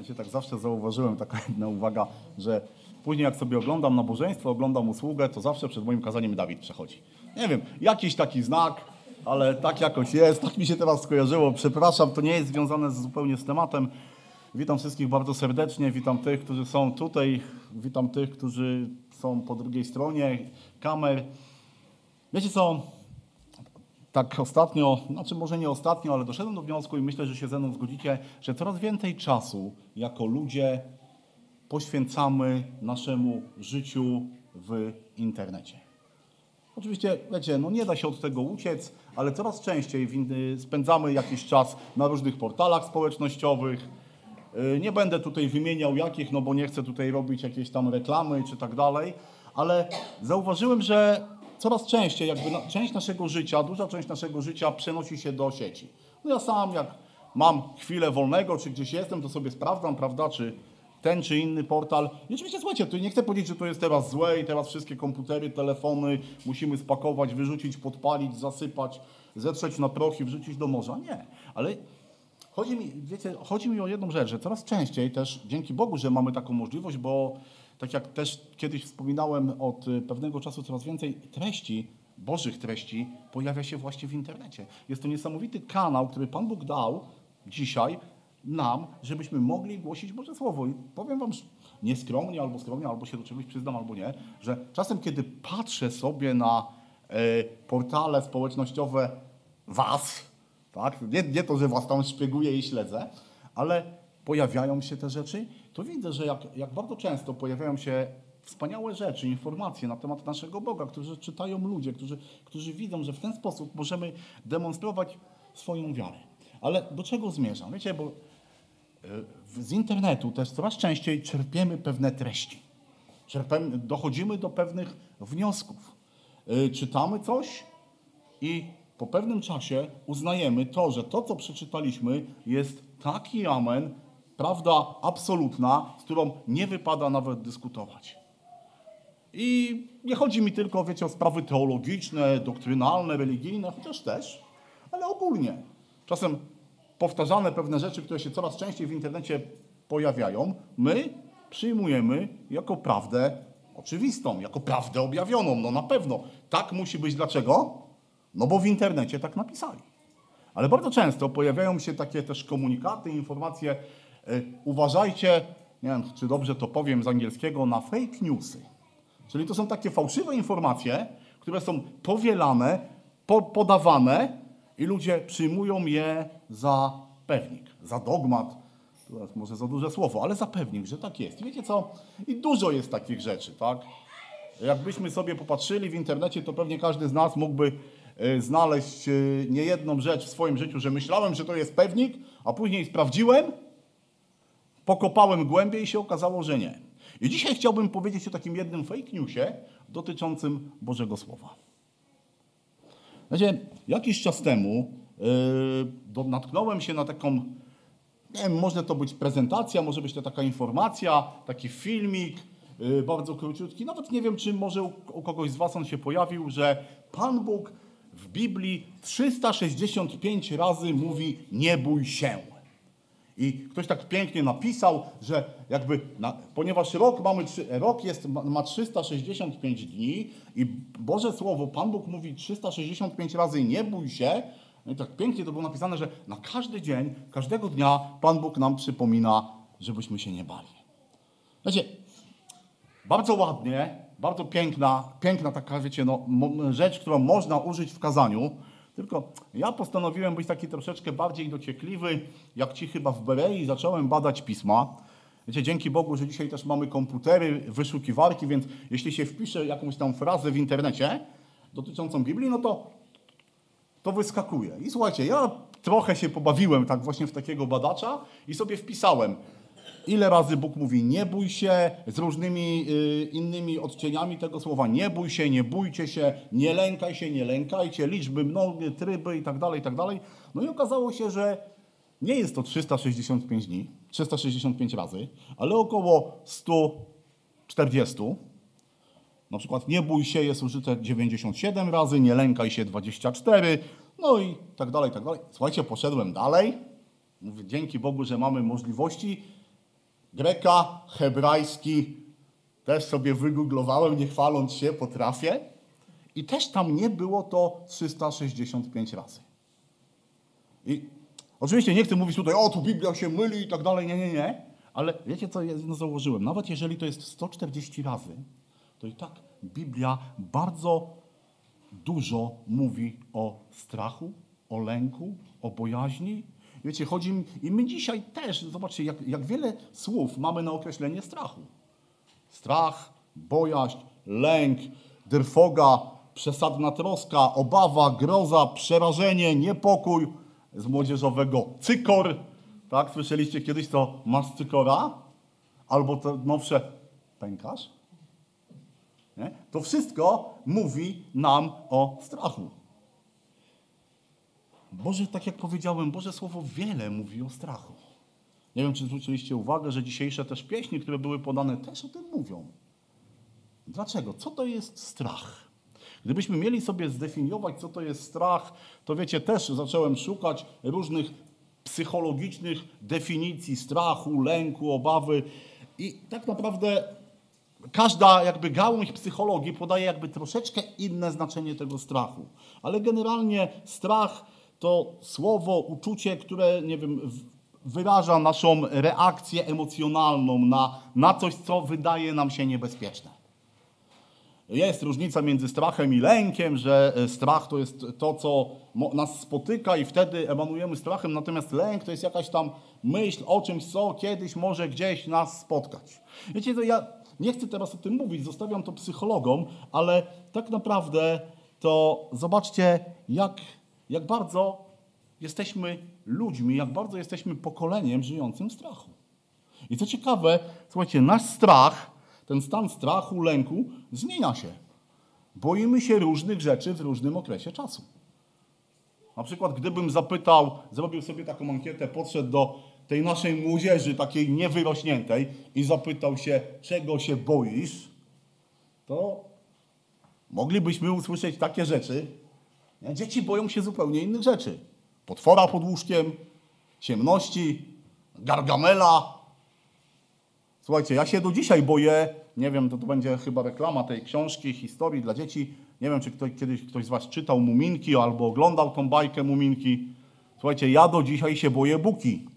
Ja się tak zawsze zauważyłem, taka jedna uwaga, że później jak sobie oglądam nabożeństwo, oglądam usługę, to zawsze przed moim kazaniem Dawid przechodzi. Nie wiem, jakiś taki znak, ale tak jakoś jest, tak mi się teraz skojarzyło. Przepraszam, to nie jest związane z, zupełnie z tematem. Witam wszystkich bardzo serdecznie, witam tych, którzy są tutaj, witam tych, którzy są po drugiej stronie kamer. Wiecie co, tak ostatnio, znaczy może nie ostatnio, ale doszedłem do wniosku i myślę, że się ze mną zgodzicie, że coraz więcej czasu jako ludzie poświęcamy naszemu życiu w internecie. Oczywiście, wiecie, no nie da się od tego uciec, ale coraz częściej spędzamy jakiś czas na różnych portalach społecznościowych. Y, nie będę tutaj wymieniał jakich, no bo nie chcę tutaj robić jakiejś tam reklamy czy tak dalej, ale zauważyłem, że coraz częściej, jakby na, część naszego życia, duża część naszego życia przenosi się do sieci. No ja sam, jak mam chwilę wolnego, czy gdzieś jestem, to sobie sprawdzam, prawda, czy ten czy inny portal. I oczywiście, słuchajcie, tu nie chcę powiedzieć, że to jest teraz złe i teraz wszystkie komputery, telefony musimy spakować, wyrzucić, podpalić, zasypać, zetrzeć na proch i wrzucić do morza. Nie, ale chodzi mi, wiecie, chodzi mi o jedną rzecz, że coraz częściej też, dzięki Bogu, że mamy taką możliwość, bo tak jak też kiedyś wspominałem, od pewnego czasu coraz więcej treści, Bożych treści pojawia się właśnie w internecie. Jest to niesamowity kanał, który Pan Bóg dał dzisiaj nam, żebyśmy mogli głosić Boże Słowo. I powiem Wam nieskromnie, albo skromnie, albo się do czegoś przyznam, albo nie, że czasem, kiedy patrzę sobie na e, portale społecznościowe Was, tak? Nie, nie to, że Was tam szpieguję i śledzę, ale pojawiają się te rzeczy, to widzę, że jak, jak bardzo często pojawiają się wspaniałe rzeczy, informacje na temat naszego Boga, którzy czytają ludzie, którzy, którzy widzą, że w ten sposób możemy demonstrować swoją wiarę. Ale do czego zmierzam? Wiecie, bo e, z internetu też coraz częściej czerpiemy pewne treści. Czerpiemy, dochodzimy do pewnych wniosków. E, czytamy coś i po pewnym czasie uznajemy to, że to, co przeczytaliśmy, jest taki amen, prawda absolutna, z którą nie wypada nawet dyskutować. I nie chodzi mi tylko, wiecie, o sprawy teologiczne, doktrynalne, religijne, chociaż też, ale ogólnie. Czasem powtarzane pewne rzeczy, które się coraz częściej w internecie pojawiają, my przyjmujemy jako prawdę oczywistą, jako prawdę objawioną. No na pewno. Tak musi być. Dlaczego? No bo w internecie tak napisali. Ale bardzo często pojawiają się takie też komunikaty, informacje, uważajcie, nie wiem, czy dobrze to powiem z angielskiego, na fake newsy. Czyli to są takie fałszywe informacje, które są powielane, po, podawane i ludzie przyjmują je za pewnik, za dogmat. To jest może za duże słowo, ale za pewnik, że tak jest. I wiecie co? I dużo jest takich rzeczy, tak? Jakbyśmy sobie popatrzyli w internecie, to pewnie każdy z nas mógłby e, znaleźć e, niejedną rzecz w swoim życiu, że myślałem, że to jest pewnik, a później sprawdziłem, pokopałem głębiej i się okazało, że nie. I dzisiaj chciałbym powiedzieć o takim jednym fake newsie dotyczącym Bożego Słowa. Znaczy, jakiś czas temu yy, natknąłem się na taką, nie wiem, może to być prezentacja, może być to taka informacja, taki filmik, yy, bardzo króciutki. Nawet nie wiem, czy może u, u kogoś z Was on się pojawił, że Pan Bóg w Biblii 365 razy mówi nie bój się. I ktoś tak pięknie napisał, że jakby, na, ponieważ rok, mamy, rok jest, ma 365 dni i Boże Słowo, Pan Bóg mówi 365 razy nie bój się, no i tak pięknie to było napisane, że na każdy dzień, każdego dnia Pan Bóg nam przypomina, żebyśmy się nie bali. Znacie, bardzo ładnie, bardzo piękna, piękna taka, wiecie, no, rzecz, którą można użyć w kazaniu, tylko ja postanowiłem być taki troszeczkę bardziej dociekliwy, jak ci chyba w Berei zacząłem badać pisma. Wiecie, dzięki Bogu, że dzisiaj też mamy komputery, wyszukiwarki, więc jeśli się wpisze jakąś tam frazę w internecie dotyczącą Biblii, no to to wyskakuje. I słuchajcie, ja trochę się pobawiłem tak właśnie w takiego badacza i sobie wpisałem Ile razy Bóg mówi nie bój się z różnymi y, innymi odcieniami tego słowa. Nie bój się, nie bójcie się, nie lękaj się, nie lękajcie, liczby, mnogie, tryby i tak dalej, i tak dalej. No i okazało się, że nie jest to 365 dni, 365 razy, ale około 140. Na przykład nie bój się jest użyte 97 razy, nie lękaj się 24, no i tak dalej, tak dalej. Słuchajcie, poszedłem dalej. Mówię, dzięki Bogu, że mamy możliwości Greka, hebrajski, też sobie wygooglowałem, nie chwaląc się, potrafię. I też tam nie było to 365 razy. I oczywiście nie chcę mówić tutaj, o tu Biblia się myli i tak dalej, nie, nie, nie. Ale wiecie co ja założyłem? Nawet jeżeli to jest 140 razy, to i tak Biblia bardzo dużo mówi o strachu, o lęku, o bojaźni. Wiecie, chodzi mi, i my dzisiaj też, zobaczcie, jak, jak wiele słów mamy na określenie strachu. Strach, bojaźń, lęk, drfoga, przesadna troska, obawa, groza, przerażenie, niepokój z młodzieżowego cykor. Tak, słyszeliście kiedyś to masz cykora? Albo to nowsze pękasz? Nie? To wszystko mówi nam o strachu. Boże, tak jak powiedziałem, Boże Słowo wiele mówi o strachu. Nie wiem, czy zwróciliście uwagę, że dzisiejsze też pieśni, które były podane, też o tym mówią. Dlaczego? Co to jest strach? Gdybyśmy mieli sobie zdefiniować, co to jest strach, to wiecie, też zacząłem szukać różnych psychologicznych definicji strachu, lęku, obawy i tak naprawdę każda jakby gałąź psychologii podaje jakby troszeczkę inne znaczenie tego strachu. Ale generalnie strach to słowo, uczucie, które, nie wiem, wyraża naszą reakcję emocjonalną na, na coś, co wydaje nam się niebezpieczne. Jest różnica między strachem i lękiem, że e, strach to jest to, co nas spotyka i wtedy emanujemy strachem, natomiast lęk to jest jakaś tam myśl o czymś, co kiedyś może gdzieś nas spotkać. Wiecie, to ja nie chcę teraz o tym mówić, zostawiam to psychologom, ale tak naprawdę to zobaczcie, jak, jak bardzo jesteśmy ludźmi, jak bardzo jesteśmy pokoleniem żyjącym w strachu. I co ciekawe, słuchajcie, nasz strach, ten stan strachu, lęku zmienia się. Boimy się różnych rzeczy w różnym okresie czasu. Na przykład, gdybym zapytał, zrobił sobie taką ankietę, podszedł do tej naszej młodzieży, takiej niewyrośniętej i zapytał się, czego się boisz, to moglibyśmy usłyszeć takie rzeczy. Dzieci boją się zupełnie innych rzeczy. Potwora pod łóżkiem, ciemności, gargamela. Słuchajcie, ja się do dzisiaj boję, nie wiem, to, to będzie chyba reklama tej książki, historii dla dzieci. Nie wiem, czy ktoś, kiedyś ktoś z Was czytał Muminki albo oglądał tą bajkę Muminki. Słuchajcie, ja do dzisiaj się boję Buki.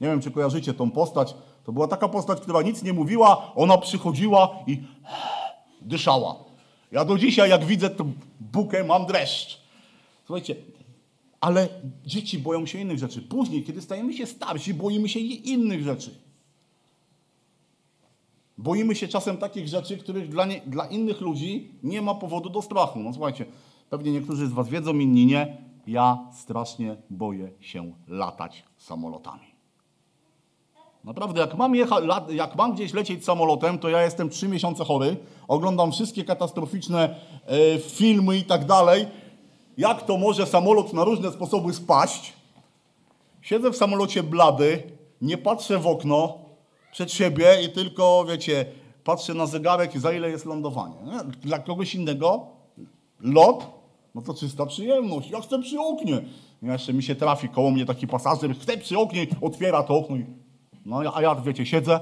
Nie wiem, czy kojarzycie tą postać. To była taka postać, która nic nie mówiła, ona przychodziła i dyszała. Ja do dzisiaj, jak widzę tę bukę, mam dreszcz. Słuchajcie, ale dzieci boją się innych rzeczy. Później, kiedy stajemy się starsi, boimy się innych rzeczy. Boimy się czasem takich rzeczy, których dla, nie, dla innych ludzi nie ma powodu do strachu. No słuchajcie, pewnie niektórzy z Was wiedzą, inni nie. Ja strasznie boję się latać samolotami. Naprawdę, jak mam, jecha, jak mam gdzieś lecieć samolotem, to ja jestem trzy miesiące chory, oglądam wszystkie katastroficzne e, filmy i tak dalej. Jak to może samolot na różne sposoby spaść? Siedzę w samolocie blady, nie patrzę w okno przed siebie i tylko, wiecie, patrzę na zegarek, za ile jest lądowanie. Dla kogoś innego lot, no to czysta przyjemność. Ja chcę przy oknie. Jeszcze mi się trafi koło mnie taki pasażer, chce przy oknie, otwiera to okno i no, a ja, wiecie, siedzę.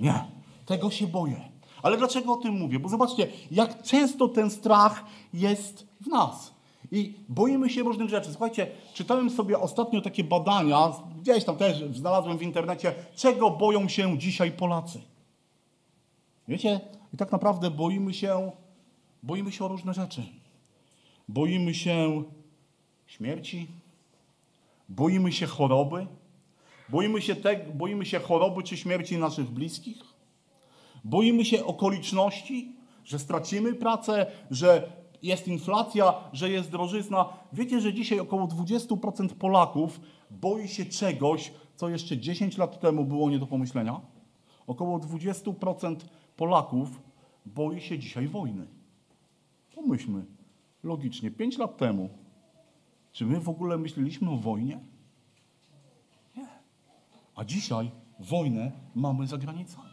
Nie, tego się boję. Ale dlaczego o tym mówię? Bo zobaczcie, jak często ten strach jest w nas. I boimy się różnych rzeczy. Słuchajcie, czytałem sobie ostatnio takie badania, gdzieś tam też znalazłem w internecie, czego boją się dzisiaj Polacy. Wiecie, i tak naprawdę boimy się, boimy się o różne rzeczy. Boimy się śmierci, boimy się choroby, Boimy się, te, boimy się choroby czy śmierci naszych bliskich? Boimy się okoliczności, że stracimy pracę, że jest inflacja, że jest drożyzna. Wiecie, że dzisiaj około 20% Polaków boi się czegoś, co jeszcze 10 lat temu było nie do pomyślenia? Około 20% Polaków boi się dzisiaj wojny. Pomyślmy logicznie, 5 lat temu, czy my w ogóle myśleliśmy o wojnie? A dzisiaj wojnę mamy za granicami.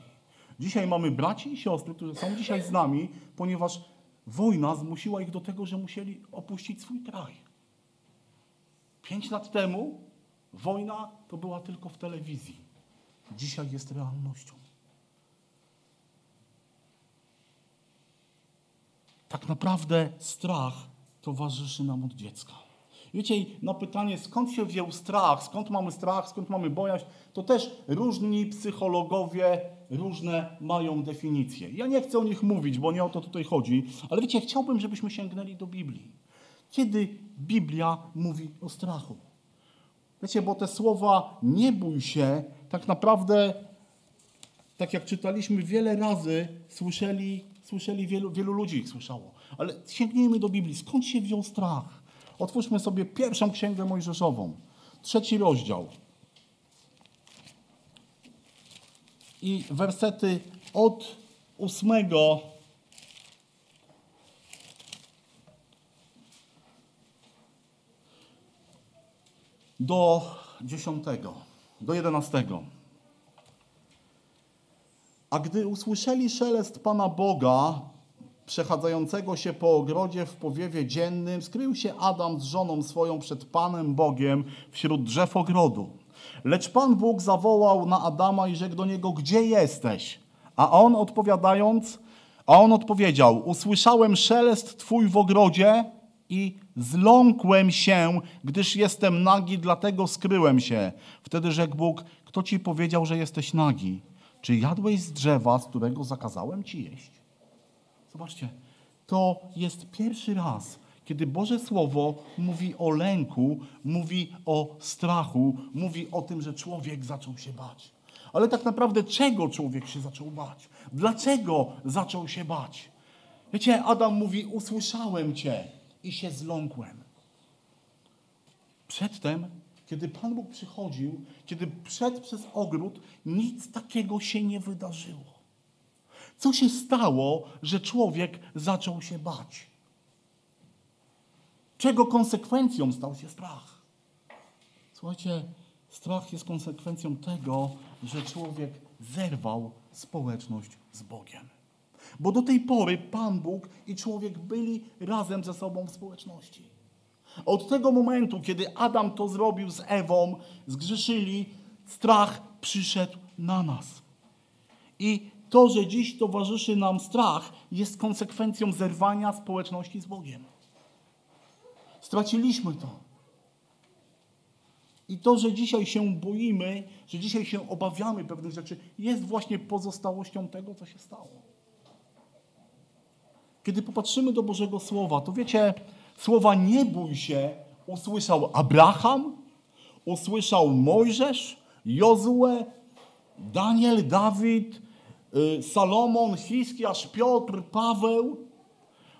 Dzisiaj mamy braci i siostry, którzy są dzisiaj z nami, ponieważ wojna zmusiła ich do tego, że musieli opuścić swój kraj. Pięć lat temu wojna to była tylko w telewizji. dzisiaj jest realnością. Tak naprawdę strach towarzyszy nam od dziecka. Wiecie, na pytanie, skąd się wziął strach, skąd mamy strach, skąd mamy bojaźń, to też różni psychologowie różne mają definicje. Ja nie chcę o nich mówić, bo nie o to tutaj chodzi, ale wiecie, chciałbym, żebyśmy sięgnęli do Biblii. Kiedy Biblia mówi o strachu? Wiecie, bo te słowa nie bój się, tak naprawdę, tak jak czytaliśmy wiele razy, słyszeli, słyszeli wielu, wielu ludzi ich słyszało. Ale sięgnijmy do Biblii. Skąd się wziął strach? Otwórzmy sobie pierwszą księgę Mojżeszową, trzeci rozdział. I wersety od ósmego do dziesiątego, do jedenastego. A gdy usłyszeli szelest Pana Boga, przechadzającego się po ogrodzie w powiewie dziennym, skrył się Adam z żoną swoją przed Panem Bogiem wśród drzew ogrodu. Lecz Pan Bóg zawołał na Adama i rzekł do niego, gdzie jesteś? A on odpowiadając, a on odpowiedział, usłyszałem szelest Twój w ogrodzie i zląkłem się, gdyż jestem nagi, dlatego skryłem się. Wtedy rzekł Bóg, kto Ci powiedział, że jesteś nagi? Czy jadłeś z drzewa, z którego zakazałem Ci jeść? Zobaczcie, to jest pierwszy raz, kiedy Boże Słowo mówi o lęku, mówi o strachu, mówi o tym, że człowiek zaczął się bać. Ale tak naprawdę czego człowiek się zaczął bać? Dlaczego zaczął się bać? Wiecie, Adam mówi: Usłyszałem Cię i się zląkłem. Przedtem, kiedy Pan Bóg przychodził, kiedy przed przez ogród, nic takiego się nie wydarzyło. Co się stało, że człowiek zaczął się bać? Czego konsekwencją stał się strach? Słuchajcie, strach jest konsekwencją tego, że człowiek zerwał społeczność z Bogiem. Bo do tej pory Pan Bóg i człowiek byli razem ze sobą w społeczności. Od tego momentu, kiedy Adam to zrobił z Ewą, zgrzeszyli, strach przyszedł na nas. I to, że dziś towarzyszy nam strach, jest konsekwencją zerwania społeczności z Bogiem. Straciliśmy to. I to, że dzisiaj się boimy, że dzisiaj się obawiamy pewnych rzeczy, jest właśnie pozostałością tego, co się stało. Kiedy popatrzymy do Bożego Słowa, to wiecie, słowa nie bój się usłyszał Abraham, usłyszał Mojżesz, Jozue, Daniel, Dawid, Y, Salomon, Hiskiasz, Piotr, Paweł.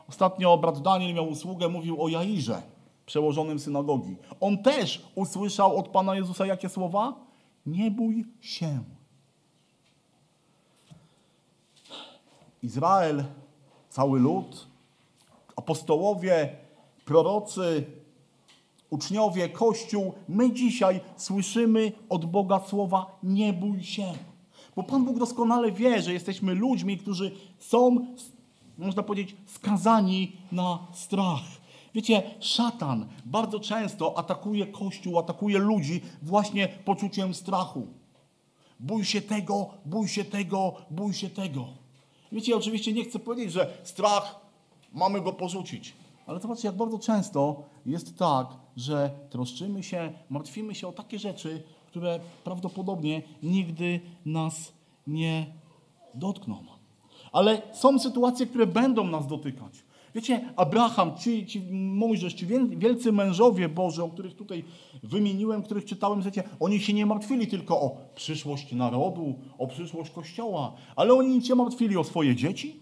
Ostatnio brat Daniel miał usługę, mówił o Jairze, przełożonym synagogi. On też usłyszał od Pana Jezusa jakie słowa? Nie bój się. Izrael, cały lud, apostołowie, prorocy, uczniowie, Kościół, my dzisiaj słyszymy od Boga słowa nie bój się. Bo Pan Bóg doskonale wie, że jesteśmy ludźmi, którzy są, można powiedzieć, skazani na strach. Wiecie, szatan bardzo często atakuje Kościół, atakuje ludzi właśnie poczuciem strachu. Bój się tego, bój się tego, bój się tego. Wiecie, oczywiście nie chcę powiedzieć, że strach mamy go porzucić. Ale zobaczcie, jak bardzo często jest tak, że troszczymy się, martwimy się o takie rzeczy, które prawdopodobnie nigdy nas nie dotkną. Ale są sytuacje, które będą nas dotykać. Wiecie, Abraham, ci, ci Mojżesz, ci wielcy mężowie Boże, o których tutaj wymieniłem, których czytałem, wiecie, oni się nie martwili tylko o przyszłość narodu, o przyszłość Kościoła, ale oni się martwili o swoje dzieci,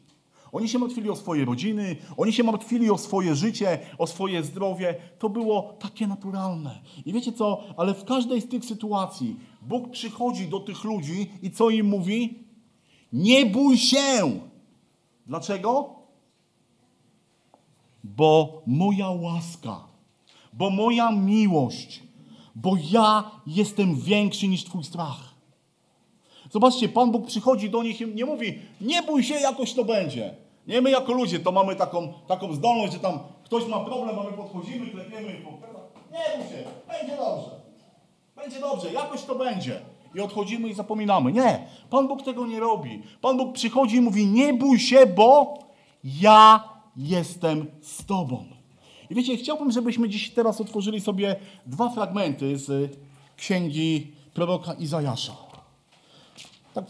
oni się martwili o swoje rodziny, oni się martwili o swoje życie, o swoje zdrowie. To było takie naturalne. I wiecie co? Ale w każdej z tych sytuacji Bóg przychodzi do tych ludzi i co im mówi? Nie bój się! Dlaczego? Bo moja łaska, bo moja miłość, bo ja jestem większy niż Twój strach. Zobaczcie, Pan Bóg przychodzi do nich i nie mówi, nie bój się, jakoś to będzie. Nie, my jako ludzie to mamy taką, taką zdolność, że tam ktoś ma problem, a my podchodzimy, klepiemy i Nie bój się, będzie dobrze. Będzie dobrze, jakoś to będzie. i odchodzimy i zapominamy. Nie, Pan Bóg tego nie robi. Pan Bóg przychodzi i mówi: Nie bój się, bo ja jestem z Tobą. I wiecie, chciałbym, żebyśmy dziś teraz otworzyli sobie dwa fragmenty z księgi proroka Izajasza. Tak,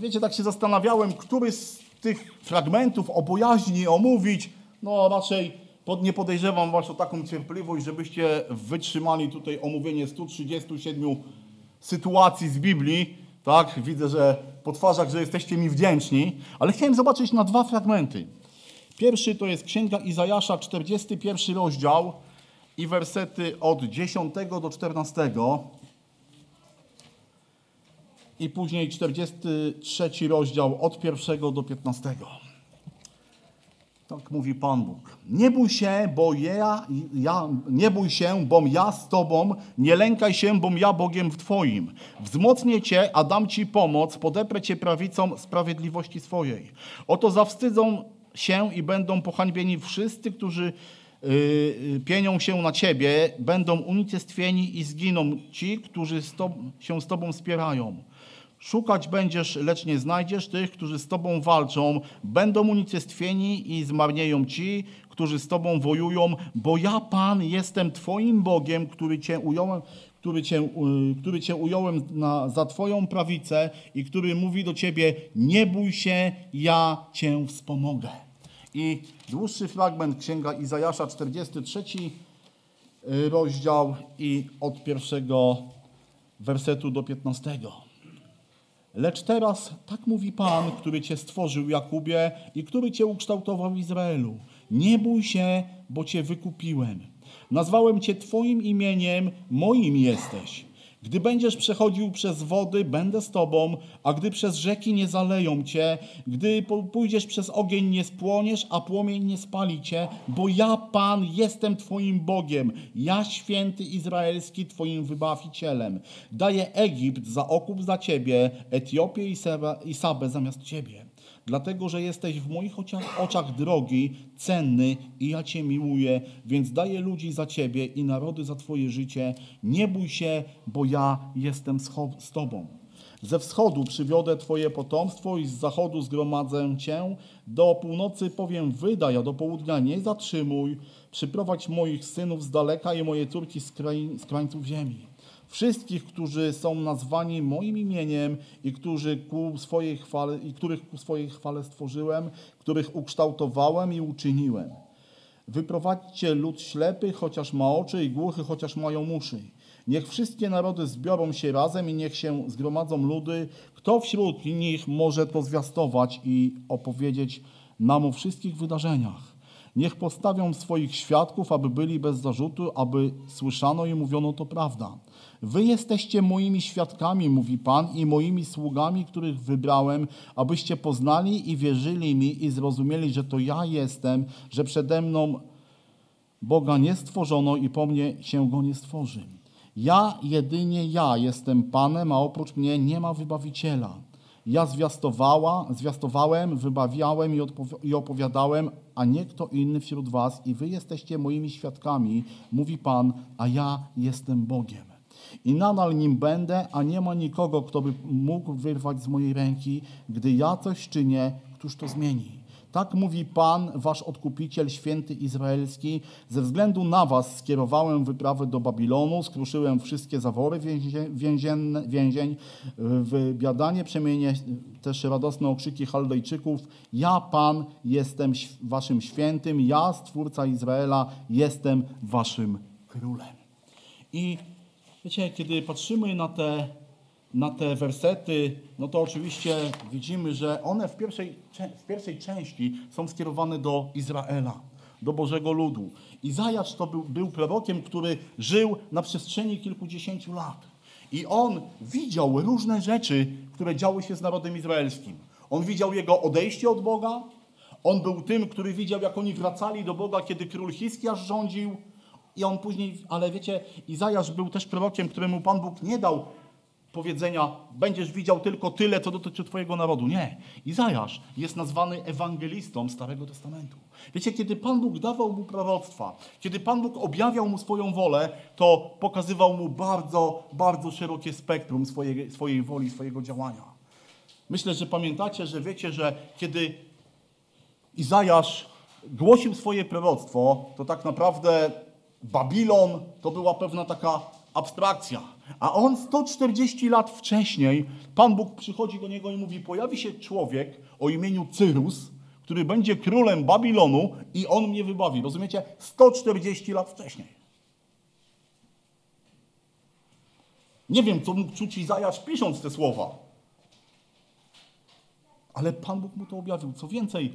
wiecie, tak się zastanawiałem, który z tych fragmentów o bojaźni omówić. No raczej pod, nie podejrzewam was o taką cierpliwość, żebyście wytrzymali tutaj omówienie 137 sytuacji z Biblii. Tak, widzę, że po twarzach, że jesteście mi wdzięczni, ale chciałem zobaczyć na dwa fragmenty. Pierwszy to jest Księga Izajasza, 41 rozdział i wersety od 10 do 14 i później 43 rozdział od 1 do 15. Tak mówi Pan Bóg. Nie bój się, bo ja, ja, nie bój się, bom ja z Tobą, nie lękaj się, bom ja Bogiem w Twoim. Wzmocnię Cię, a dam Ci pomoc, podeprę Cię prawicą sprawiedliwości swojej. Oto zawstydzą się i będą pohańbieni wszyscy, którzy yy, pienią się na Ciebie, będą unicestwieni i zginą ci, którzy z się z Tobą spierają. Szukać będziesz, lecz nie znajdziesz tych, którzy z Tobą walczą. Będą unicestwieni i zmarnieją ci, którzy z Tobą wojują, bo ja, Pan, jestem Twoim Bogiem, który Cię ująłem, który cię, który cię ująłem na, za Twoją prawicę i który mówi do Ciebie, nie bój się, ja Cię wspomogę. I dłuższy fragment Księga Izajasza, 43 y, rozdział i od pierwszego wersetu do 15. Lecz teraz tak mówi Pan, który Cię stworzył, Jakubie, i który Cię ukształtował Izraelu. Nie bój się, bo Cię wykupiłem. Nazwałem Cię Twoim imieniem, moim jesteś. Gdy będziesz przechodził przez wody, będę z tobą, a gdy przez rzeki nie zaleją cię, gdy pójdziesz przez ogień, nie spłoniesz, a płomień nie spali cię, bo ja, Pan, jestem twoim Bogiem, ja, święty Izraelski, twoim wybawicielem. Daję Egipt za okup za ciebie, Etiopię i Sabę zamiast ciebie dlatego że jesteś w moich oczach, drogi, cenny i ja Cię miłuję, więc daję ludzi za Ciebie i narody za Twoje życie. Nie bój się, bo ja jestem z Tobą. Ze wschodu przywiodę Twoje potomstwo i z zachodu zgromadzę Cię. Do północy powiem wydaj, a do południa nie zatrzymuj. Przyprowadź moich synów z daleka i moje córki z, krań, z krańców ziemi wszystkich, którzy są nazwani moim imieniem i, którzy ku swojej chwale, i których ku swojej chwale stworzyłem, których ukształtowałem i uczyniłem. Wyprowadźcie lud ślepy, chociaż ma oczy, i głuchy, chociaż mają uszy. Niech wszystkie narody zbiorą się razem i niech się zgromadzą ludy. Kto wśród nich może to zwiastować i opowiedzieć nam o wszystkich wydarzeniach? Niech postawią swoich świadków, aby byli bez zarzutu, aby słyszano i mówiono to prawda. Wy jesteście moimi świadkami, mówi Pan, i moimi sługami, których wybrałem, abyście poznali i wierzyli mi i zrozumieli, że to ja jestem, że przede mną Boga nie stworzono i po mnie się go nie stworzy. Ja, jedynie ja jestem Panem, a oprócz mnie nie ma wybawiciela. Ja zwiastowała, zwiastowałem, wybawiałem i opowiadałem, a nie kto inny wśród was i wy jesteście moimi świadkami, mówi Pan, a ja jestem Bogiem. I nadal nim będę, a nie ma nikogo, kto by mógł wyrwać z mojej ręki. Gdy ja coś czynię, któż to zmieni? Tak mówi Pan, wasz odkupiciel, święty izraelski. Ze względu na was skierowałem wyprawę do Babilonu, skruszyłem wszystkie zawory więzienne, więzień. W biadanie przemienię też radosne okrzyki Chaldejczyków. Ja, Pan, jestem waszym świętym, ja, Stwórca Izraela, jestem waszym królem. I Wiecie, kiedy patrzymy na te, na te wersety, no to oczywiście widzimy, że one w pierwszej, w pierwszej części są skierowane do Izraela, do Bożego ludu. Izajasz to był, był prorokiem, który żył na przestrzeni kilkudziesięciu lat. I on widział różne rzeczy, które działy się z narodem izraelskim. On widział jego odejście od Boga. On był tym, który widział, jak oni wracali do Boga, kiedy król Hiskiasz rządził. I on później, ale wiecie, Izajasz był też prorokiem, któremu Pan Bóg nie dał powiedzenia, będziesz widział tylko tyle, co dotyczy Twojego narodu. Nie. Izajasz jest nazwany ewangelistą Starego Testamentu. Wiecie, kiedy Pan Bóg dawał mu proroctwa, kiedy Pan Bóg objawiał mu swoją wolę, to pokazywał mu bardzo, bardzo szerokie spektrum swojej, swojej woli, swojego działania. Myślę, że pamiętacie, że wiecie, że kiedy Izajasz głosił swoje proroctwo, to tak naprawdę Babilon to była pewna taka abstrakcja. A on 140 lat wcześniej, Pan Bóg przychodzi do niego i mówi: Pojawi się człowiek o imieniu Cyrus, który będzie królem Babilonu i on mnie wybawi. Rozumiecie? 140 lat wcześniej. Nie wiem, co mógł czuć Izajasz pisząc te słowa. Ale Pan Bóg mu to objawił. Co więcej,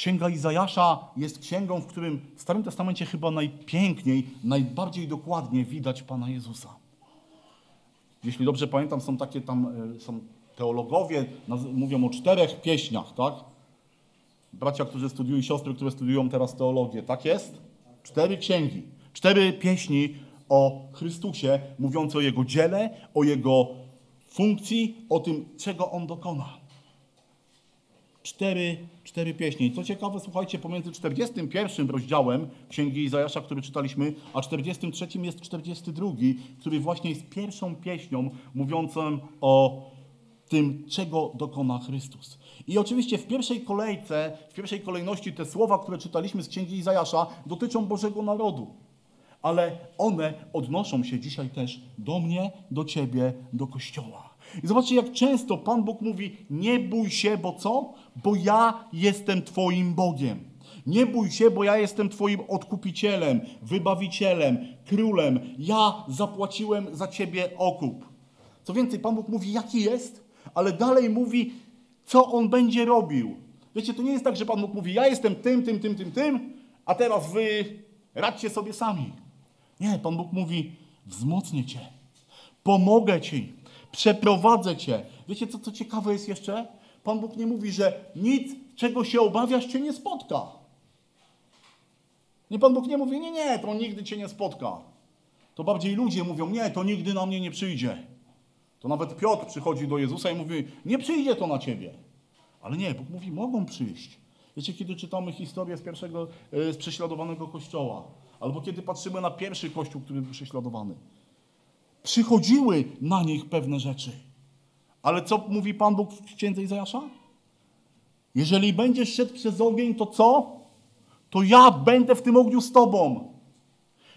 Księga Izajasza jest księgą, w którym w Starym Testamencie chyba najpiękniej, najbardziej dokładnie widać Pana Jezusa. Jeśli dobrze pamiętam, są takie tam, e, są teologowie, mówią o czterech pieśniach, tak? Bracia, którzy studiują siostry, które studiują teraz teologię, tak jest? Cztery księgi, cztery pieśni o Chrystusie, mówiące o Jego dziele, o Jego funkcji, o tym, czego On dokona. Cztery, cztery pieśni. Co ciekawe, słuchajcie, pomiędzy 41 rozdziałem Księgi Izajasza, który czytaliśmy, a 43 jest 42, który właśnie jest pierwszą pieśnią mówiącą o tym, czego dokona Chrystus. I oczywiście w pierwszej kolejce, w pierwszej kolejności te słowa, które czytaliśmy z Księgi Izajasza, dotyczą Bożego Narodu. Ale one odnoszą się dzisiaj też do mnie, do Ciebie, do Kościoła. I zobaczcie, jak często Pan Bóg mówi: Nie bój się, bo co? Bo ja jestem Twoim Bogiem. Nie bój się, bo ja jestem Twoim odkupicielem, wybawicielem, królem. Ja zapłaciłem za Ciebie okup. Co więcej, Pan Bóg mówi, jaki jest, ale dalej mówi, co On będzie robił. Wiecie, to nie jest tak, że Pan Bóg mówi, ja jestem tym, tym, tym, tym, tym, a teraz wy radźcie sobie sami. Nie, Pan Bóg mówi, wzmocnię Cię, pomogę Ci, przeprowadzę cię. Wiecie, co, co ciekawe jest jeszcze? Pan Bóg nie mówi, że nic, czego się obawiasz, cię nie spotka. Nie, Pan Bóg nie mówi, nie, nie, to nigdy cię nie spotka. To bardziej ludzie mówią, nie, to nigdy na mnie nie przyjdzie. To nawet Piotr przychodzi do Jezusa i mówi, nie przyjdzie to na ciebie. Ale nie, Bóg mówi, mogą przyjść. Wiecie, kiedy czytamy historię z pierwszego, e, z prześladowanego kościoła, albo kiedy patrzymy na pierwszy kościół, który był prześladowany przychodziły na nich pewne rzeczy. Ale co mówi Pan Bóg w księdze Izajasza? Jeżeli będziesz szedł przez ogień, to co? To ja będę w tym ogniu z tobą.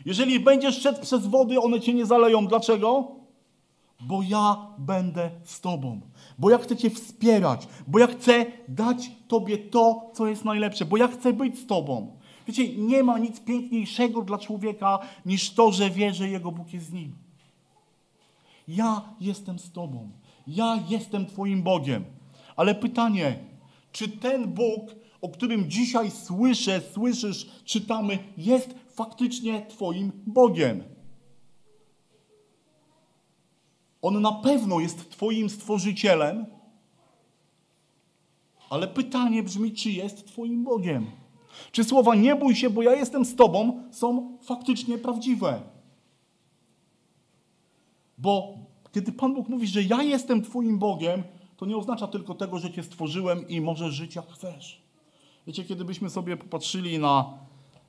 Jeżeli będziesz szedł przez wody, one cię nie zaleją. Dlaczego? Bo ja będę z tobą. Bo ja chcę cię wspierać. Bo ja chcę dać tobie to, co jest najlepsze. Bo ja chcę być z tobą. Wiecie, nie ma nic piękniejszego dla człowieka niż to, że wie, że jego Bóg jest z nim. Ja jestem z Tobą. Ja jestem Twoim Bogiem. Ale pytanie, czy ten Bóg, o którym dzisiaj słyszę, słyszysz, czytamy, jest faktycznie Twoim Bogiem? On na pewno jest Twoim stworzycielem, ale pytanie brzmi, czy jest Twoim Bogiem? Czy słowa nie bój się, bo ja jestem z Tobą są faktycznie prawdziwe? Bo kiedy Pan Bóg mówi, że ja jestem Twoim Bogiem, to nie oznacza tylko tego, że Cię stworzyłem i możesz żyć jak chcesz. Wiecie, kiedy byśmy sobie popatrzyli na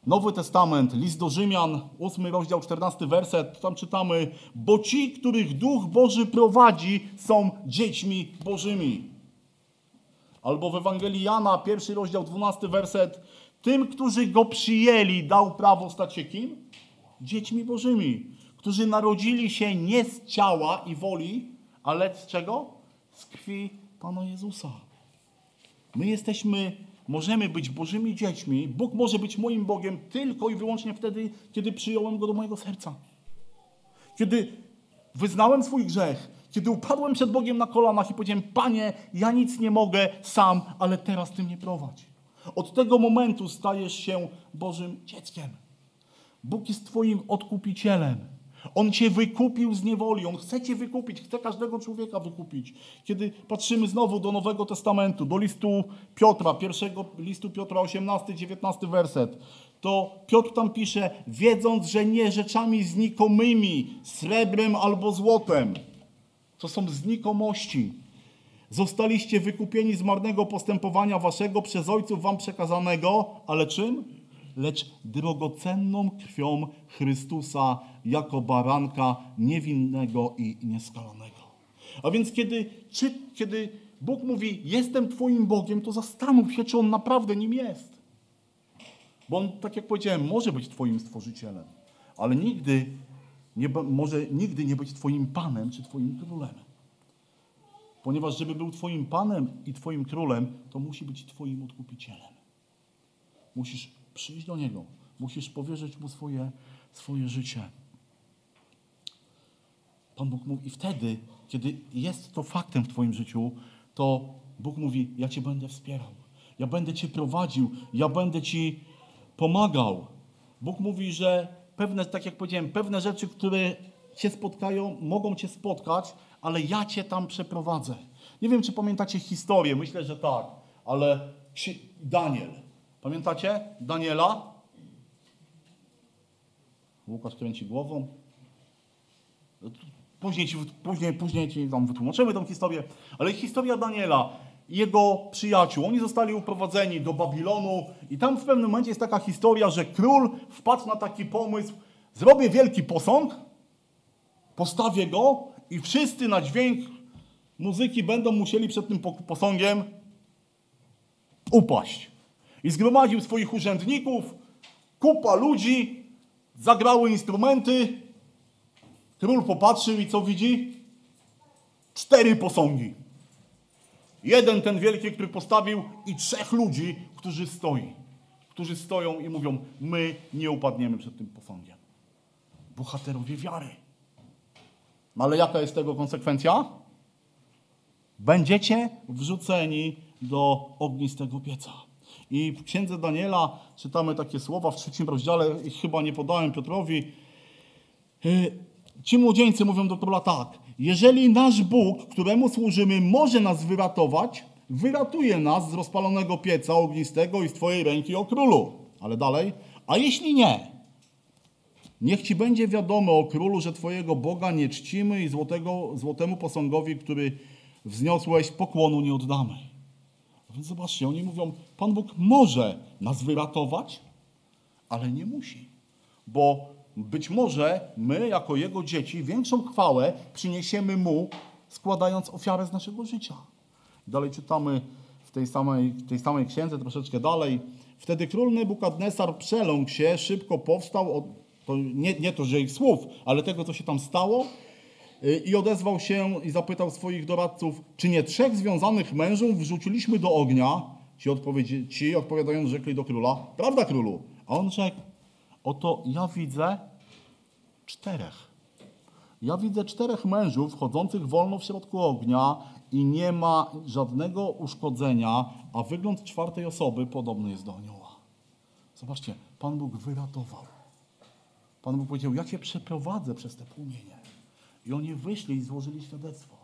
Nowy Testament, list do Rzymian, 8 rozdział, 14 werset, tam czytamy, bo ci, których Duch Boży prowadzi, są dziećmi Bożymi. Albo w Ewangelii Jana, pierwszy rozdział, 12 werset, tym, którzy Go przyjęli, dał prawo stać się kim? Dziećmi Bożymi którzy narodzili się nie z ciała i woli, ale z czego? Z krwi Pana Jezusa. My jesteśmy, możemy być Bożymi dziećmi. Bóg może być moim Bogiem tylko i wyłącznie wtedy, kiedy przyjąłem Go do mojego serca. Kiedy wyznałem swój grzech, kiedy upadłem przed Bogiem na kolanach i powiedziałem, Panie, ja nic nie mogę sam, ale teraz Ty mnie prowadź. Od tego momentu stajesz się Bożym dzieckiem. Bóg jest Twoim odkupicielem. On cię wykupił z niewoli, on chce cię wykupić, chce każdego człowieka wykupić. Kiedy patrzymy znowu do Nowego Testamentu, do listu Piotra, pierwszego listu Piotra, 18, 19 werset, to Piotr tam pisze, wiedząc, że nie rzeczami znikomymi, srebrem albo złotem. To są znikomości. Zostaliście wykupieni z marnego postępowania waszego przez ojców wam przekazanego, ale czym? Lecz drogocenną krwią Chrystusa jako baranka niewinnego i nieskalonego. A więc kiedy, czy, kiedy Bóg mówi, jestem Twoim Bogiem, to zastanów się, czy On naprawdę nim jest. Bo On, tak jak powiedziałem, może być Twoim stworzycielem, ale nigdy nie, może nigdy nie być Twoim Panem czy Twoim Królem. Ponieważ żeby był Twoim Panem i Twoim Królem, to musi być Twoim Odkupicielem. Musisz przyjść do Niego. Musisz powierzyć Mu swoje, swoje życie. Pan Bóg mówi, i wtedy, kiedy jest to faktem w Twoim życiu, to Bóg mówi, ja Cię będę wspierał. Ja będę Cię prowadził. Ja będę Ci pomagał. Bóg mówi, że pewne, tak jak powiedziałem, pewne rzeczy, które Cię spotkają, mogą Cię spotkać, ale ja Cię tam przeprowadzę. Nie wiem, czy pamiętacie historię, myślę, że tak, ale Daniel. Pamiętacie Daniela? Łukasz kręci głową. Później ci, później, później ci tam wytłumaczymy tę historię, ale historia Daniela i jego przyjaciół, oni zostali uprowadzeni do Babilonu i tam w pewnym momencie jest taka historia, że król wpadł na taki pomysł, zrobię wielki posąg, postawię go i wszyscy na dźwięk muzyki będą musieli przed tym posągiem upaść. I zgromadził swoich urzędników, kupa ludzi, zagrały instrumenty. Król popatrzył i co widzi? Cztery posągi. Jeden ten wielki, który postawił i trzech ludzi, którzy stoi. Którzy stoją i mówią, my nie upadniemy przed tym posągiem. Bohaterowie wiary. No ale jaka jest tego konsekwencja? Będziecie wrzuceni do ognistego pieca. I w księdze Daniela czytamy takie słowa w trzecim rozdziale, ich chyba nie podałem Piotrowi. Y, ci młodzieńcy mówią do króla tak. Jeżeli nasz Bóg, któremu służymy, może nas wyratować, wyratuje nas z rozpalonego pieca ognistego i z Twojej ręki, o królu. Ale dalej. A jeśli nie, niech Ci będzie wiadomo, o królu, że Twojego Boga nie czcimy i złotego, złotemu posągowi, który wzniosłeś, pokłonu nie oddamy. Więc zobaczcie, oni mówią, Pan Bóg może nas wyratować, ale nie musi. Bo być może my, jako Jego dzieci, większą chwałę przyniesiemy Mu, składając ofiarę z naszego życia. Dalej czytamy w tej samej, w tej samej księdze, troszeczkę dalej. Wtedy król Nebukadnesar przeląkł się, szybko powstał, to nie, nie to, że ich słów, ale tego, co się tam stało, i odezwał się i zapytał swoich doradców, czy nie trzech związanych mężów wrzuciliśmy do ognia? Ci, odpowiedzi, ci odpowiadając rzekli do króla, prawda królu? A on rzekł, oto ja widzę czterech. Ja widzę czterech mężów chodzących wolno w środku ognia i nie ma żadnego uszkodzenia, a wygląd czwartej osoby podobny jest do anioła. Zobaczcie, Pan Bóg wyratował. Pan Bóg powiedział, ja Cię przeprowadzę przez te płomienie. I oni wyszli i złożyli świadectwo.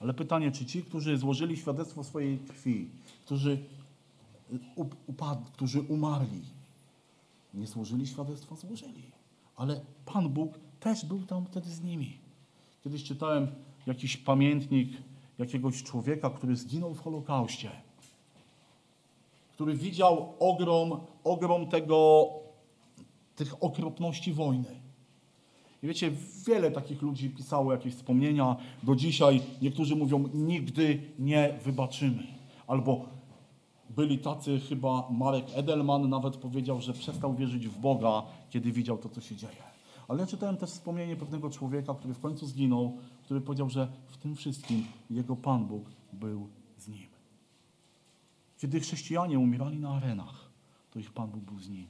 Ale pytanie, czy ci, którzy złożyli świadectwo swojej krwi, którzy, upadli, którzy umarli, nie złożyli świadectwa? Złożyli. Ale Pan Bóg też był tam wtedy z nimi. Kiedyś czytałem jakiś pamiętnik jakiegoś człowieka, który zginął w Holokauście, który widział ogrom, ogrom tego, tych okropności wojny. I wiecie, wiele takich ludzi pisało jakieś wspomnienia. Do dzisiaj niektórzy mówią, nigdy nie wybaczymy. Albo byli tacy, chyba Marek Edelman nawet powiedział, że przestał wierzyć w Boga, kiedy widział to, co się dzieje. Ale ja czytałem też wspomnienie pewnego człowieka, który w końcu zginął, który powiedział, że w tym wszystkim jego Pan Bóg był z nim. Kiedy chrześcijanie umierali na arenach, to ich Pan Bóg był z nim.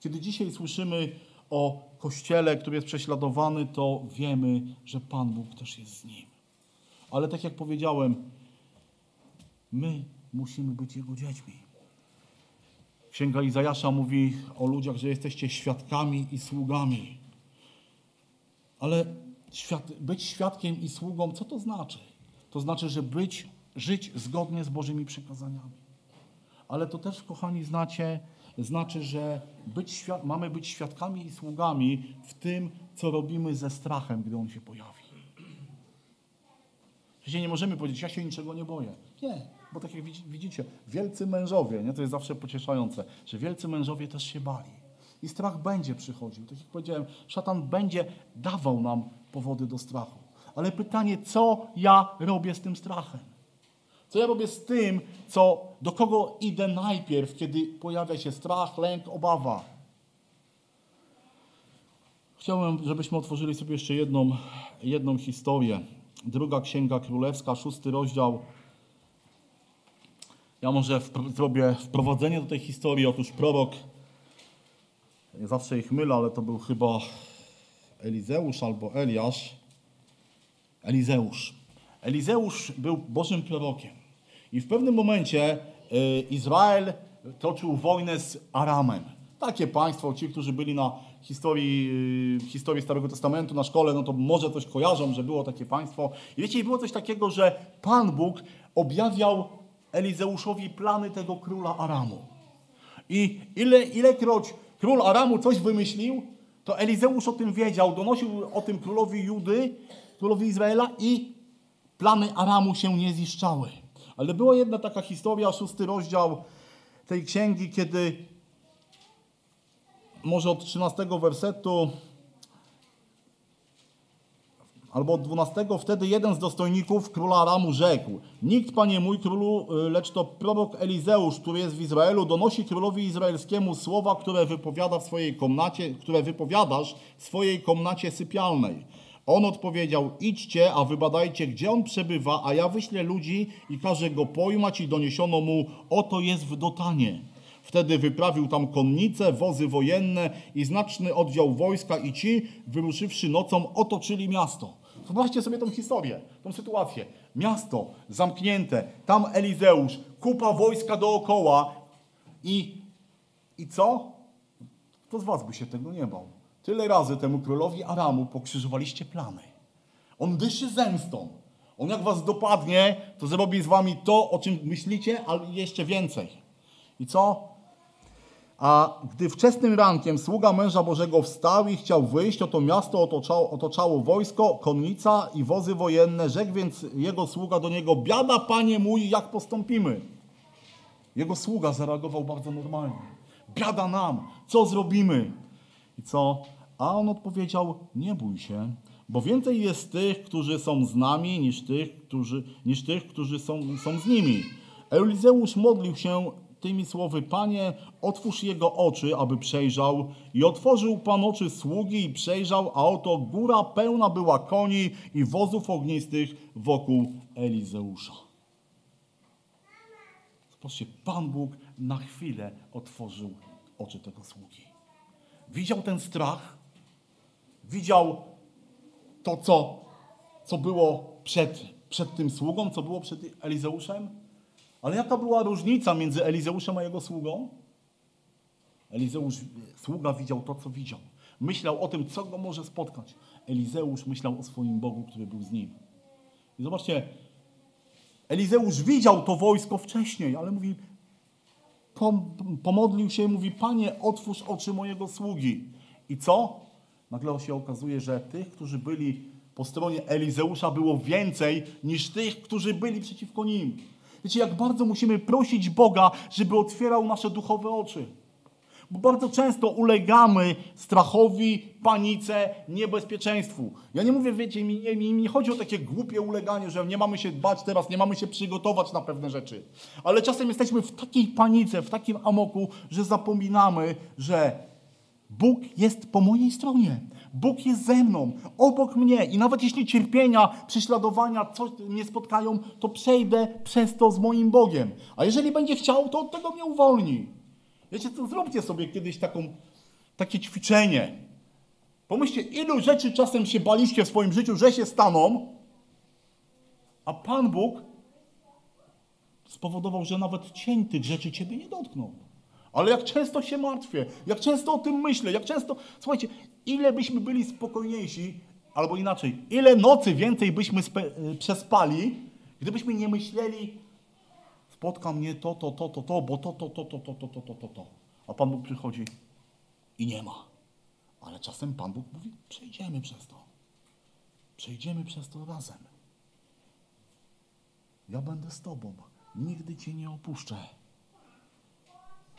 Kiedy dzisiaj słyszymy o Kościele, który jest prześladowany, to wiemy, że Pan Bóg też jest z nim. Ale tak jak powiedziałem, my musimy być Jego dziećmi. Księga Izajasza mówi o ludziach, że jesteście świadkami i sługami. Ale być świadkiem i sługą, co to znaczy? To znaczy, że być, żyć zgodnie z Bożymi przykazaniami. Ale to też, kochani, znacie, znaczy, że być mamy być świadkami i sługami w tym, co robimy ze strachem, gdy on się pojawi. Przecież nie możemy powiedzieć, ja się niczego nie boję. Nie, bo tak jak widzicie, wielcy mężowie, nie, to jest zawsze pocieszające, że wielcy mężowie też się bali. I strach będzie przychodził. Tak jak powiedziałem, szatan będzie dawał nam powody do strachu. Ale pytanie, co ja robię z tym strachem? Co ja robię z tym, co, do kogo idę najpierw, kiedy pojawia się strach, lęk, obawa? Chciałbym, żebyśmy otworzyli sobie jeszcze jedną, jedną historię. Druga Księga Królewska, szósty rozdział. Ja może zrobię wprowadzenie do tej historii. Otóż prorok, nie zawsze ich mylę, ale to był chyba Elizeusz albo Eliasz. Elizeusz. Elizeusz był Bożym prorokiem. I w pewnym momencie y, Izrael toczył wojnę z Aramem. Takie państwo, ci, którzy byli na historii, y, historii Starego Testamentu na szkole, no to może coś kojarzą, że było takie państwo. I wiecie, było coś takiego, że Pan Bóg objawiał Elizeuszowi plany tego króla Aramu. I ile, ilekroć król Aramu coś wymyślił, to Elizeusz o tym wiedział, donosił o tym królowi Judy, królowi Izraela i plany Aramu się nie ziszczały. Ale była jedna taka historia, szósty rozdział tej księgi, kiedy może od 13 wersetu albo od 12, wtedy jeden z dostojników króla Aramu rzekł: Nikt, panie mój królu, y, lecz to prorok Elizeusz, który jest w Izraelu, donosi królowi izraelskiemu słowa, które wypowiada w swojej komnacie, które wypowiadasz w swojej komnacie sypialnej. On odpowiedział: Idźcie, a wybadajcie, gdzie on przebywa, a ja wyślę ludzi i każę go pojmać, i doniesiono mu: Oto jest w Dotanie. Wtedy wyprawił tam konnice, wozy wojenne i znaczny oddział wojska, i ci, wyruszywszy nocą, otoczyli miasto. Zobaczcie sobie tą historię, tą sytuację. Miasto zamknięte, tam Elizeusz, kupa wojska dookoła i, i co? Kto z was by się tego nie bał? Tyle razy temu królowi Aramu pokrzyżowaliście plany. On dyszy zemstą. On jak was dopadnie, to zrobi z wami to, o czym myślicie, ale jeszcze więcej. I co? A gdy wczesnym rankiem sługa męża Bożego wstał i chciał wyjść, oto miasto otoczało, otoczało wojsko, konnica i wozy wojenne. Rzekł więc jego sługa do niego, biada panie mój, jak postąpimy? Jego sługa zareagował bardzo normalnie. Biada nam, co zrobimy? I co? A on odpowiedział, nie bój się, bo więcej jest tych, którzy są z nami, niż tych, którzy, niż tych, którzy są, są z nimi. Elizeusz modlił się tymi słowy, Panie, otwórz jego oczy, aby przejrzał. I otworzył Pan oczy sługi i przejrzał, a oto góra pełna była koni i wozów ognistych wokół Elizeusza. Zobaczcie, Pan Bóg na chwilę otworzył oczy tego sługi. Widział ten strach, widział to, co, co było przed, przed tym sługą, co było przed Elizeuszem, ale jaka była różnica między Elizeuszem a jego sługą? Elizeusz, sługa widział to, co widział. Myślał o tym, co go może spotkać. Elizeusz myślał o swoim Bogu, który był z nim. I zobaczcie, Elizeusz widział to wojsko wcześniej, ale mówi, pomodlił się i mówi, Panie, otwórz oczy mojego sługi. I co? Nagle się okazuje, że tych, którzy byli po stronie Elizeusza było więcej niż tych, którzy byli przeciwko nim. Wiecie, jak bardzo musimy prosić Boga, żeby otwierał nasze duchowe oczy. Bo bardzo często ulegamy strachowi, panice, niebezpieczeństwu. Ja nie mówię, wiecie, mi nie, mi nie chodzi o takie głupie uleganie, że nie mamy się dbać teraz, nie mamy się przygotować na pewne rzeczy. Ale czasem jesteśmy w takiej panice, w takim amoku, że zapominamy, że Bóg jest po mojej stronie. Bóg jest ze mną, obok mnie i nawet jeśli cierpienia, prześladowania coś mnie spotkają, to przejdę przez to z moim Bogiem. A jeżeli będzie chciał, to od tego mnie uwolni. Wiecie co, zróbcie sobie kiedyś taką, takie ćwiczenie. Pomyślcie, ilu rzeczy czasem się baliście w swoim życiu, że się staną, a Pan Bóg spowodował, że nawet cień tych rzeczy ciebie nie dotknął. Ale jak często się martwię, jak często o tym myślę, jak często. Słuchajcie, ile byśmy byli spokojniejsi, albo inaczej, ile nocy więcej byśmy y, przespali, gdybyśmy nie myśleli, spotka mnie to, to, to, to, to, bo to, to, to, to, to, to, to, to, to, to. A Pan Bóg przychodzi i nie ma. Ale czasem Pan Bóg mówi, przejdziemy przez to. Przejdziemy przez to razem. Ja będę z Tobą. Nigdy Cię nie opuszczę.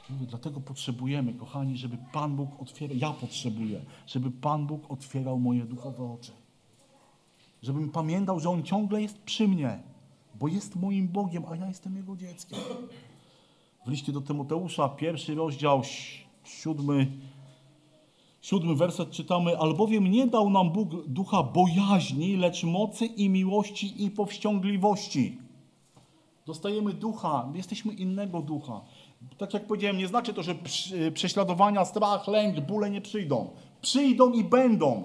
Dlatego potrzebujemy, kochani, żeby Pan Bóg otwierał, ja potrzebuję, żeby Pan Bóg otwierał moje duchowe oczy. Żebym pamiętał, że On ciągle jest przy mnie, bo jest moim Bogiem, a ja jestem Jego dzieckiem. W liście do Tymoteusza, pierwszy rozdział, si- siódmy, siódmy werset czytamy, albowiem nie dał nam Bóg ducha bojaźni, lecz mocy i miłości i powściągliwości. Dostajemy ducha, jesteśmy innego ducha. Tak jak powiedziałem, nie znaczy to, że prześladowania, strach, lęk, bóle nie przyjdą. Przyjdą i będą.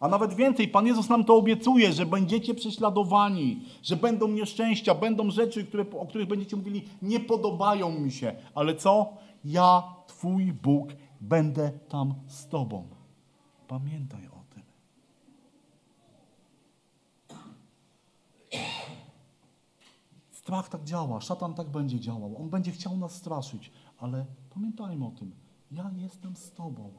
A nawet więcej, Pan Jezus nam to obiecuje, że będziecie prześladowani, że będą nieszczęścia, będą rzeczy, które, o których będziecie mówili, nie podobają mi się. Ale co? Ja, Twój Bóg, będę tam z Tobą. Pamiętaj o tym. Strach tak działa, szatan tak będzie działał. On będzie chciał nas straszyć, ale pamiętajmy o tym. Ja jestem z Tobą.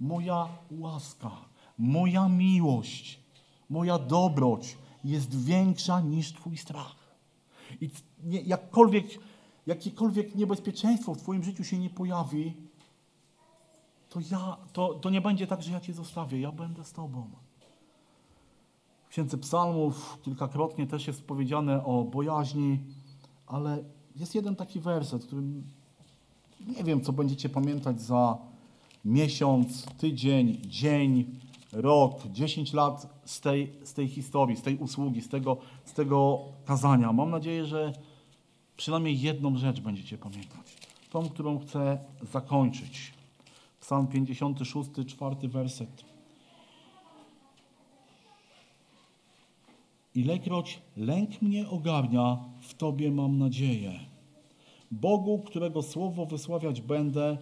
Moja łaska, moja miłość, moja dobroć jest większa niż Twój strach. I nie, jakkolwiek, jakiekolwiek niebezpieczeństwo w Twoim życiu się nie pojawi, to, ja, to, to nie będzie tak, że ja Cię zostawię. Ja będę z Tobą. Księdze Psalmów kilkakrotnie też jest powiedziane o bojaźni, ale jest jeden taki werset, który nie wiem, co będziecie pamiętać za miesiąc, tydzień, dzień, rok, 10 lat z tej, z tej historii, z tej usługi, z tego, z tego kazania. Mam nadzieję, że przynajmniej jedną rzecz będziecie pamiętać. Tą, którą chcę zakończyć. Psalm 56, czwarty werset. Ilekroć lęk mnie ogarnia, w Tobie mam nadzieję. Bogu, którego słowo wysławiać będę,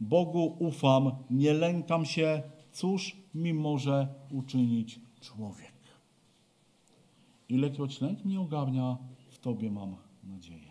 Bogu ufam, nie lękam się, cóż mi może uczynić człowiek. Ilekroć lęk mnie ogarnia, w Tobie mam nadzieję.